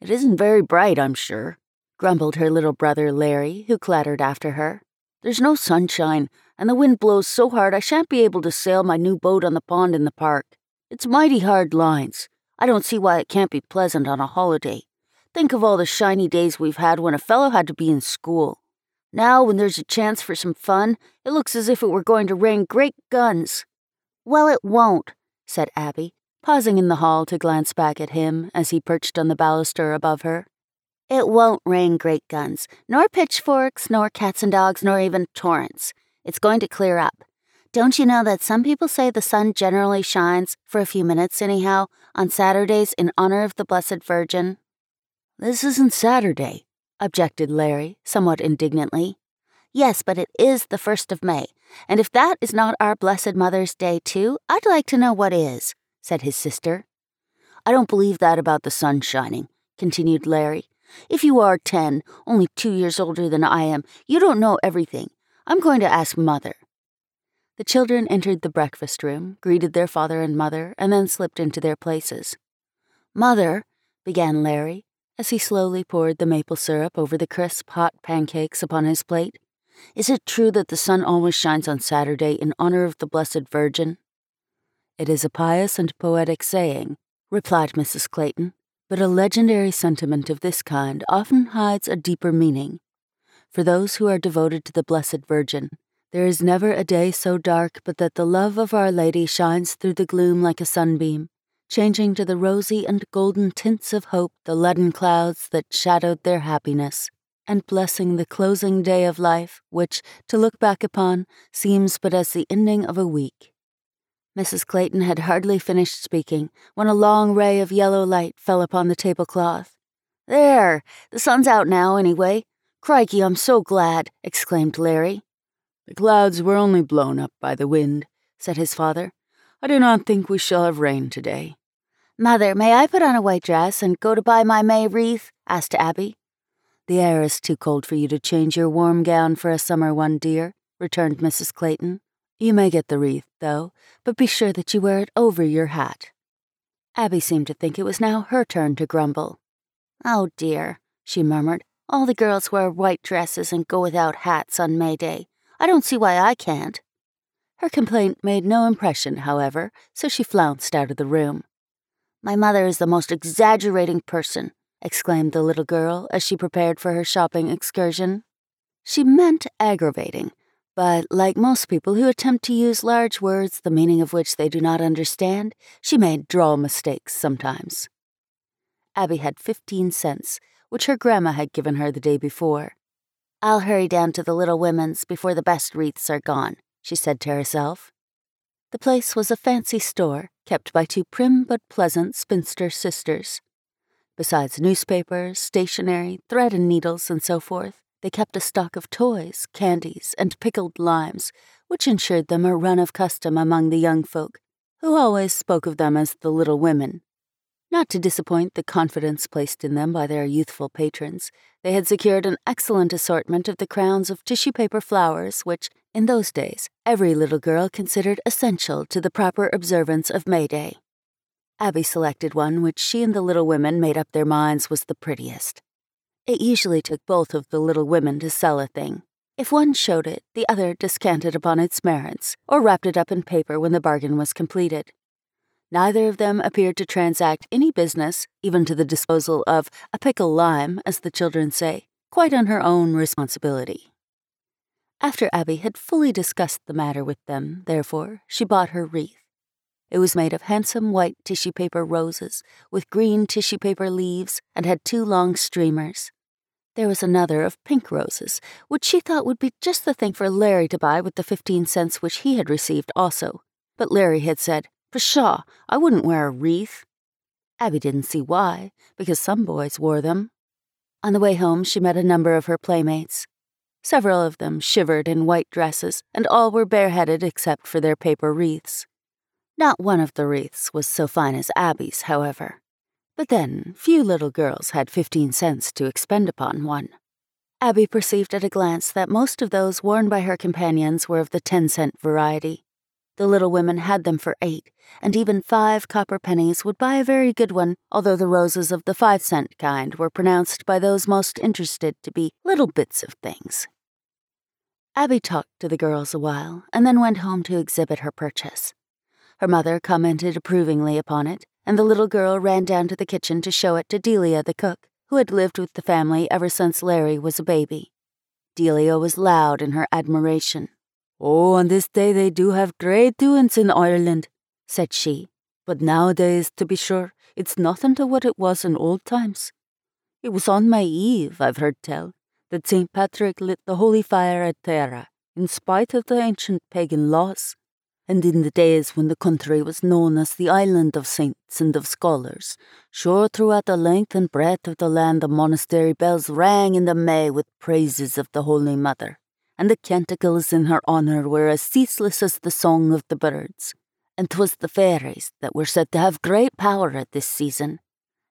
It isn't very bright, I'm sure, grumbled her little brother Larry, who clattered after her. There's no sunshine, and the wind blows so hard I shan't be able to sail my new boat on the pond in the park. It's mighty hard lines. I don't see why it can't be pleasant on a holiday. Think of all the shiny days we've had when a fellow had to be in school. Now, when there's a chance for some fun, it looks as if it were going to rain great guns. Well, it won't, said Abby, pausing in the hall to glance back at him as he perched on the baluster above her. It won't rain great guns, nor pitchforks, nor cats and dogs, nor even torrents. It's going to clear up. Don't you know that some people say the sun generally shines, for a few minutes anyhow, on Saturdays in honor of the Blessed Virgin? This isn't Saturday, objected Larry, somewhat indignantly. Yes, but it is the first of May, and if that is not our Blessed Mother's Day, too, I'd like to know what is, said his sister. I don't believe that about the sun shining, continued Larry. If you are ten, only two years older than I am, you don't know everything. I'm going to ask Mother. The children entered the breakfast room, greeted their father and mother, and then slipped into their places. Mother, began Larry, as he slowly poured the maple syrup over the crisp, hot pancakes upon his plate, is it true that the sun always shines on Saturday in honor of the Blessed Virgin? It is a pious and poetic saying, replied Mrs. Clayton, but a legendary sentiment of this kind often hides a deeper meaning. For those who are devoted to the Blessed Virgin, there is never a day so dark but that the love of Our Lady shines through the gloom like a sunbeam, changing to the rosy and golden tints of hope the leaden clouds that shadowed their happiness, and blessing the closing day of life, which, to look back upon, seems but as the ending of a week. Mrs. Clayton had hardly finished speaking when a long ray of yellow light fell upon the tablecloth. There! The sun's out now, anyway. Crikey, I'm so glad! exclaimed Larry. The clouds were only blown up by the wind, said his father. I do not think we shall have rain today. Mother, may I put on a white dress and go to buy my May wreath? asked Abby. The air is too cold for you to change your warm gown for a summer one, dear, returned Mrs. Clayton. You may get the wreath, though, but be sure that you wear it over your hat. Abby seemed to think it was now her turn to grumble. Oh dear, she murmured. All the girls wear white dresses and go without hats on May Day. I don't see why I can't. Her complaint made no impression, however, so she flounced out of the room. My mother is the most exaggerating person, exclaimed the little girl as she prepared for her shopping excursion. She meant aggravating, but like most people who attempt to use large words the meaning of which they do not understand, she made droll mistakes sometimes. Abby had fifteen cents, which her grandma had given her the day before. I'll hurry down to the Little Women's before the best wreaths are gone, she said to herself. The place was a fancy store kept by two prim but pleasant spinster sisters. Besides newspapers, stationery, thread and needles, and so forth, they kept a stock of toys, candies, and pickled limes, which ensured them a run of custom among the young folk, who always spoke of them as the little women. Not to disappoint the confidence placed in them by their youthful patrons, they had secured an excellent assortment of the crowns of tissue paper flowers, which, in those days, every little girl considered essential to the proper observance of May Day. Abby selected one which she and the little women made up their minds was the prettiest. It usually took both of the little women to sell a thing. If one showed it, the other descanted upon its merits, or wrapped it up in paper when the bargain was completed. Neither of them appeared to transact any business, even to the disposal of a pickle lime, as the children say, quite on her own responsibility. After Abby had fully discussed the matter with them, therefore, she bought her wreath. It was made of handsome white tissue paper roses, with green tissue paper leaves, and had two long streamers. There was another of pink roses, which she thought would be just the thing for Larry to buy with the fifteen cents which he had received also. But Larry had said, Pshaw, I wouldn't wear a wreath. Abby didn't see why, because some boys wore them. On the way home, she met a number of her playmates. Several of them shivered in white dresses, and all were bareheaded except for their paper wreaths. Not one of the wreaths was so fine as Abby's, however. But then, few little girls had fifteen cents to expend upon one. Abby perceived at a glance that most of those worn by her companions were of the ten cent variety. The little women had them for eight, and even five copper pennies would buy a very good one, although the roses of the five cent kind were pronounced by those most interested to be little bits of things. Abby talked to the girls a while, and then went home to exhibit her purchase. Her mother commented approvingly upon it, and the little girl ran down to the kitchen to show it to Delia the cook, who had lived with the family ever since Larry was a baby. Delia was loud in her admiration. Oh, on this day they do have great doings in Ireland, said she. But nowadays, to be sure, it's nothing to what it was in old times. It was on May Eve, I've heard tell, that St. Patrick lit the holy fire at Tara, in spite of the ancient pagan laws and in the days when the country was known as the island of saints and of scholars, sure throughout the length and breadth of the land the monastery bells rang in the May with praises of the Holy Mother, and the canticles in her honour were as ceaseless as the song of the birds. And 'twas the fairies that were said to have great power at this season.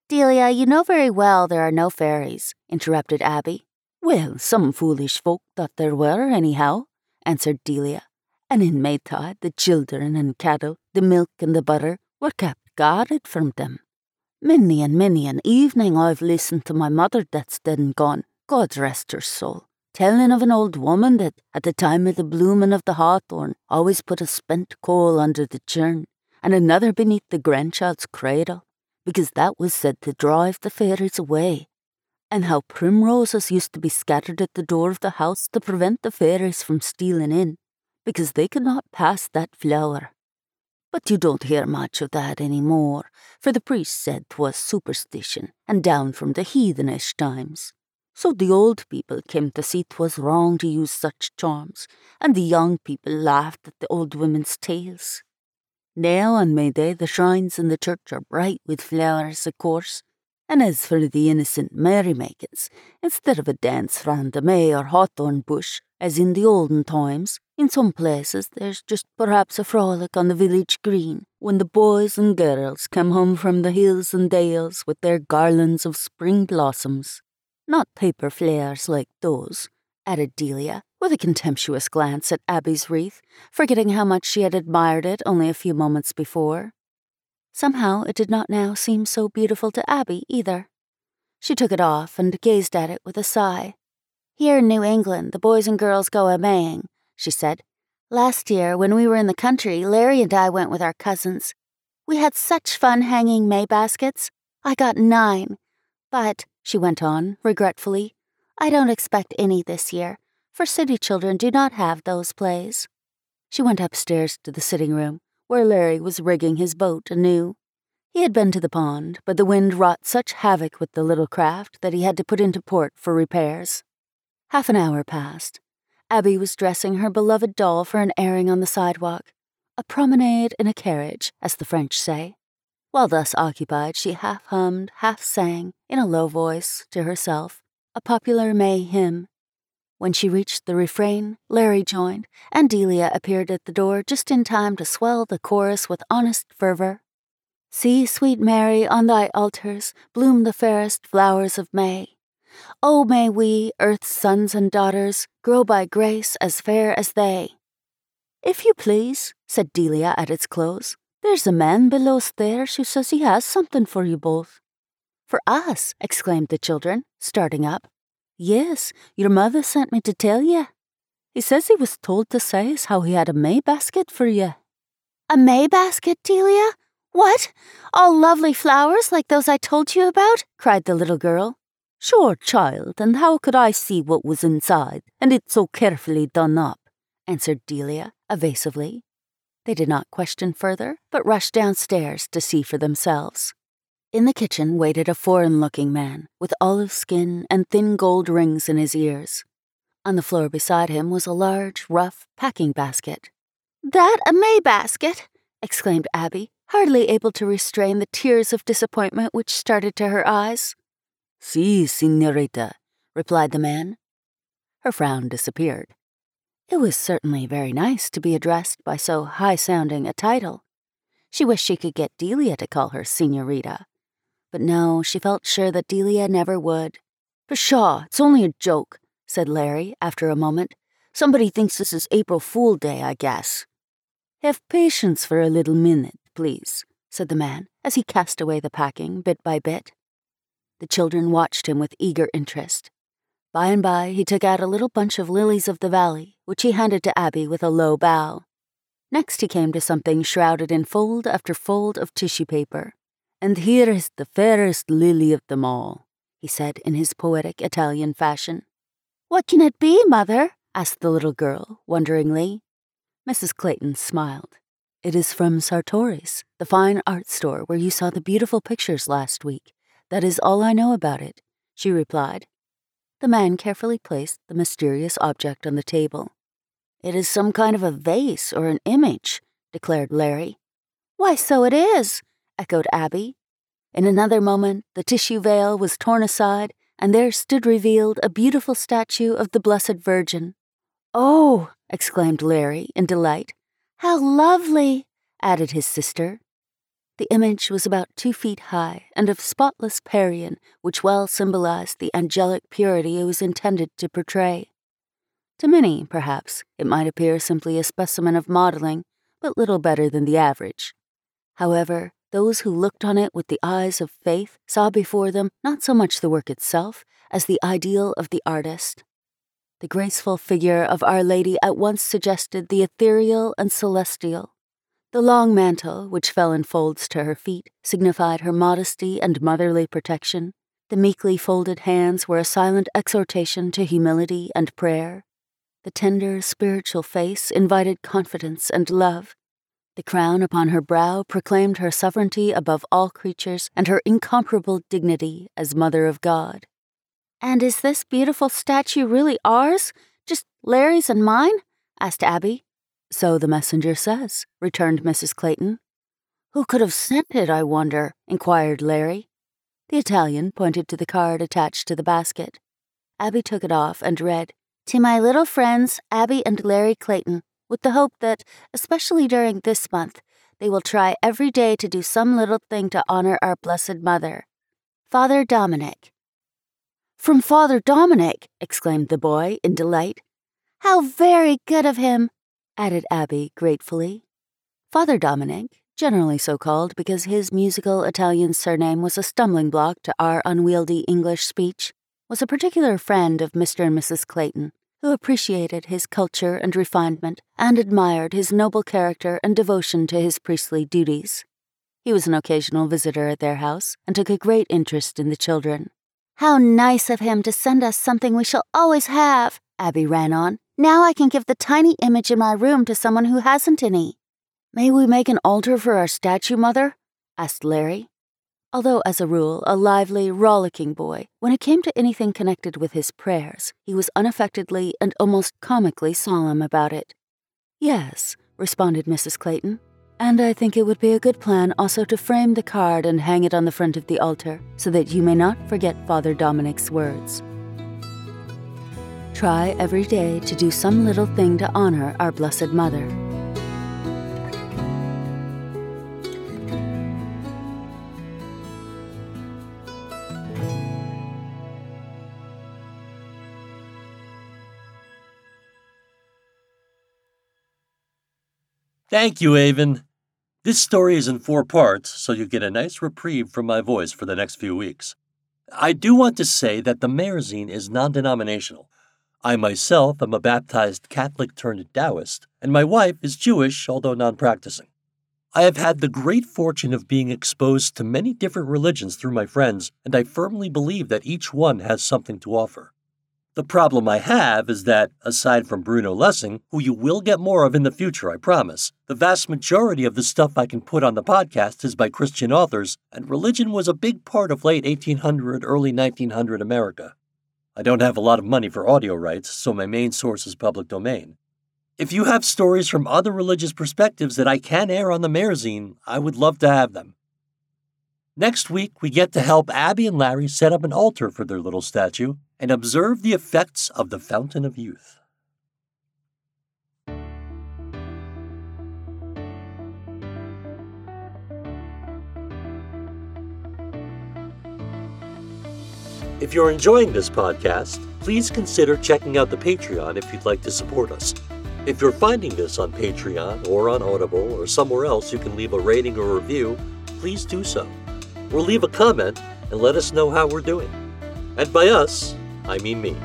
Delia, you know very well there are no fairies, interrupted Abby. Well, some foolish folk thought there were, anyhow, answered Delia and in Maytide the children and cattle, the milk and the butter, were kept guarded from them. Many and many an evening I've listened to my mother that's dead and gone, God rest her soul, telling of an old woman that, at the time of the blooming of the hawthorn, always put a spent coal under the churn, and another beneath the grandchild's cradle, because that was said to drive the fairies away, and how primroses used to be scattered at the door of the house to prevent the fairies from stealing in because they could not pass that flower. But you don't hear much of that any more, for the priest said 'twas superstition, and down from the heathenish times. So the old people came to see 'twas wrong to use such charms, and the young people laughed at the old women's tales. Now on May Day the shrines in the church are bright with flowers, of course, and as for the innocent merrymakings, instead of a dance round a May or hawthorn bush, as in the olden times, in some places there's just perhaps a frolic on the village green when the boys and girls come home from the hills and dales with their garlands of spring blossoms. Not paper flares like those, added Delia, with a contemptuous glance at Abby's wreath, forgetting how much she had admired it only a few moments before. Somehow it did not now seem so beautiful to Abby either. She took it off and gazed at it with a sigh. Here in New England, the boys and girls go a Maying, she said. Last year, when we were in the country, Larry and I went with our cousins. We had such fun hanging May baskets. I got nine. But, she went on, regretfully, I don't expect any this year, for city children do not have those plays. She went upstairs to the sitting room where Larry was rigging his boat anew. He had been to the pond, but the wind wrought such havoc with the little craft that he had to put into port for repairs. Half an hour passed. Abby was dressing her beloved doll for an airing on the sidewalk, a promenade in a carriage, as the French say. While thus occupied, she half hummed, half sang, in a low voice, to herself, a popular May hymn when she reached the refrain, Larry joined, and Delia appeared at the door just in time to swell the chorus with honest fervor. See, sweet Mary, on thy altars bloom the fairest flowers of May. Oh, may we, earth's sons and daughters, grow by grace as fair as they. If you please, said Delia at its close, there's a man below stairs who says he has something for you both. For us, exclaimed the children, starting up. Yes, your mother sent me to tell you. He says he was told to say as how he had a May basket for you. A May basket, Delia? What? All lovely flowers like those I told you about? cried the little girl. Sure, child, and how could I see what was inside, and it so carefully done up? answered Delia, evasively. They did not question further, but rushed downstairs to see for themselves. In the kitchen waited a foreign looking man, with olive skin and thin gold rings in his ears. On the floor beside him was a large, rough packing basket. That a May basket! exclaimed Abby, hardly able to restrain the tears of disappointment which started to her eyes. Si, senorita, replied the man. Her frown disappeared. It was certainly very nice to be addressed by so high sounding a title. She wished she could get Delia to call her senorita. But no, she felt sure that Delia never would. Pshaw, it's only a joke, said Larry after a moment. Somebody thinks this is April Fool Day, I guess. Have patience for a little minute, please, said the man as he cast away the packing bit by bit. The children watched him with eager interest. By and by, he took out a little bunch of lilies of the valley, which he handed to Abby with a low bow. Next, he came to something shrouded in fold after fold of tissue paper. And here is the fairest lily of them all, he said in his poetic Italian fashion. What can it be, Mother? asked the little girl, wonderingly. Mrs. Clayton smiled. It is from Sartori's, the fine art store where you saw the beautiful pictures last week. That is all I know about it, she replied. The man carefully placed the mysterious object on the table. It is some kind of a vase or an image, declared Larry. Why, so it is, echoed Abby. In another moment, the tissue veil was torn aside, and there stood revealed a beautiful statue of the Blessed Virgin. Oh, exclaimed Larry in delight. How lovely, added his sister. The image was about two feet high and of spotless Parian, which well symbolized the angelic purity it was intended to portray. To many, perhaps, it might appear simply a specimen of modeling, but little better than the average. However, those who looked on it with the eyes of faith saw before them not so much the work itself as the ideal of the artist. The graceful figure of Our Lady at once suggested the ethereal and celestial. The long mantle, which fell in folds to her feet, signified her modesty and motherly protection. The meekly folded hands were a silent exhortation to humility and prayer. The tender, spiritual face invited confidence and love. The crown upon her brow proclaimed her sovereignty above all creatures and her incomparable dignity as Mother of God. And is this beautiful statue really ours? Just Larry's and mine? asked Abby. So the messenger says, returned Mrs. Clayton. Who could have sent it, I wonder? inquired Larry. The Italian pointed to the card attached to the basket. Abby took it off and read, To my little friends, Abby and Larry Clayton, with the hope that, especially during this month, they will try every day to do some little thing to honor our Blessed Mother. Father Dominic. From Father Dominic, exclaimed the boy in delight. How very good of him, added Abby gratefully. Father Dominic, generally so called because his musical Italian surname was a stumbling block to our unwieldy English speech, was a particular friend of Mr. and Mrs. Clayton, who appreciated his culture and refinement and admired his noble character and devotion to his priestly duties. He was an occasional visitor at their house and took a great interest in the children. How nice of him to send us something we shall always have, Abby ran on. Now I can give the tiny image in my room to someone who hasn't any. May we make an altar for our statue, Mother? asked Larry. Although, as a rule, a lively, rollicking boy, when it came to anything connected with his prayers, he was unaffectedly and almost comically solemn about it. Yes, responded Mrs. Clayton. And I think it would be a good plan also to frame the card and hang it on the front of the altar so that you may not forget Father Dominic's words. Try every day to do some little thing to honor our Blessed Mother. Thank you, Aven. This story is in four parts, so you get a nice reprieve from my voice for the next few weeks. I do want to say that the Mayerzine is non denominational. I myself am a baptized Catholic turned Taoist, and my wife is Jewish, although non practicing. I have had the great fortune of being exposed to many different religions through my friends, and I firmly believe that each one has something to offer. The problem I have is that, aside from Bruno Lessing, who you will get more of in the future, I promise, the vast majority of the stuff I can put on the podcast is by Christian authors, and religion was a big part of late 1800, early 1900 America. I don't have a lot of money for audio rights, so my main source is public domain. If you have stories from other religious perspectives that I can air on the Mayerzine, I would love to have them. Next week, we get to help Abby and Larry set up an altar for their little statue and observe the effects of the Fountain of Youth. If you're enjoying this podcast, please consider checking out the Patreon if you'd like to support us. If you're finding this on Patreon or on Audible or somewhere else you can leave a rating or review, please do so. Or leave a comment and let us know how we're doing. And by us, I mean me.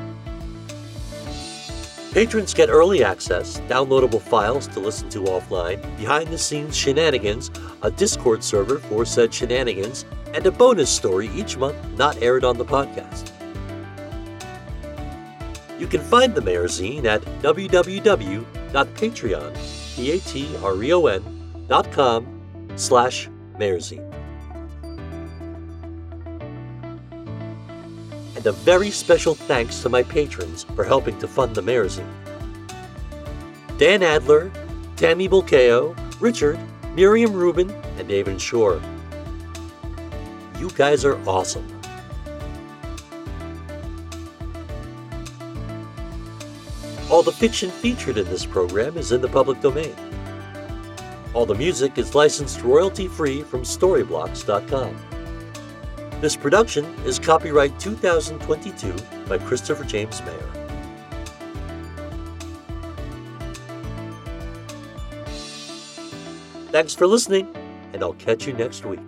Patrons get early access, downloadable files to listen to offline, behind the scenes shenanigans, a Discord server for said shenanigans, and a bonus story each month not aired on the podcast. You can find the Mayerzine at www.patreon, P-A-T-R-E-O-N, patreon.com slash Mayerzine. And a very special thanks to my patrons for helping to fund the Mayerzine. Dan Adler, Tammy Bulkeo, Richard, Miriam Rubin, and David Shore. You guys are awesome. All the fiction featured in this program is in the public domain. All the music is licensed royalty free from Storyblocks.com. This production is copyright 2022 by Christopher James Mayer. Thanks for listening, and I'll catch you next week.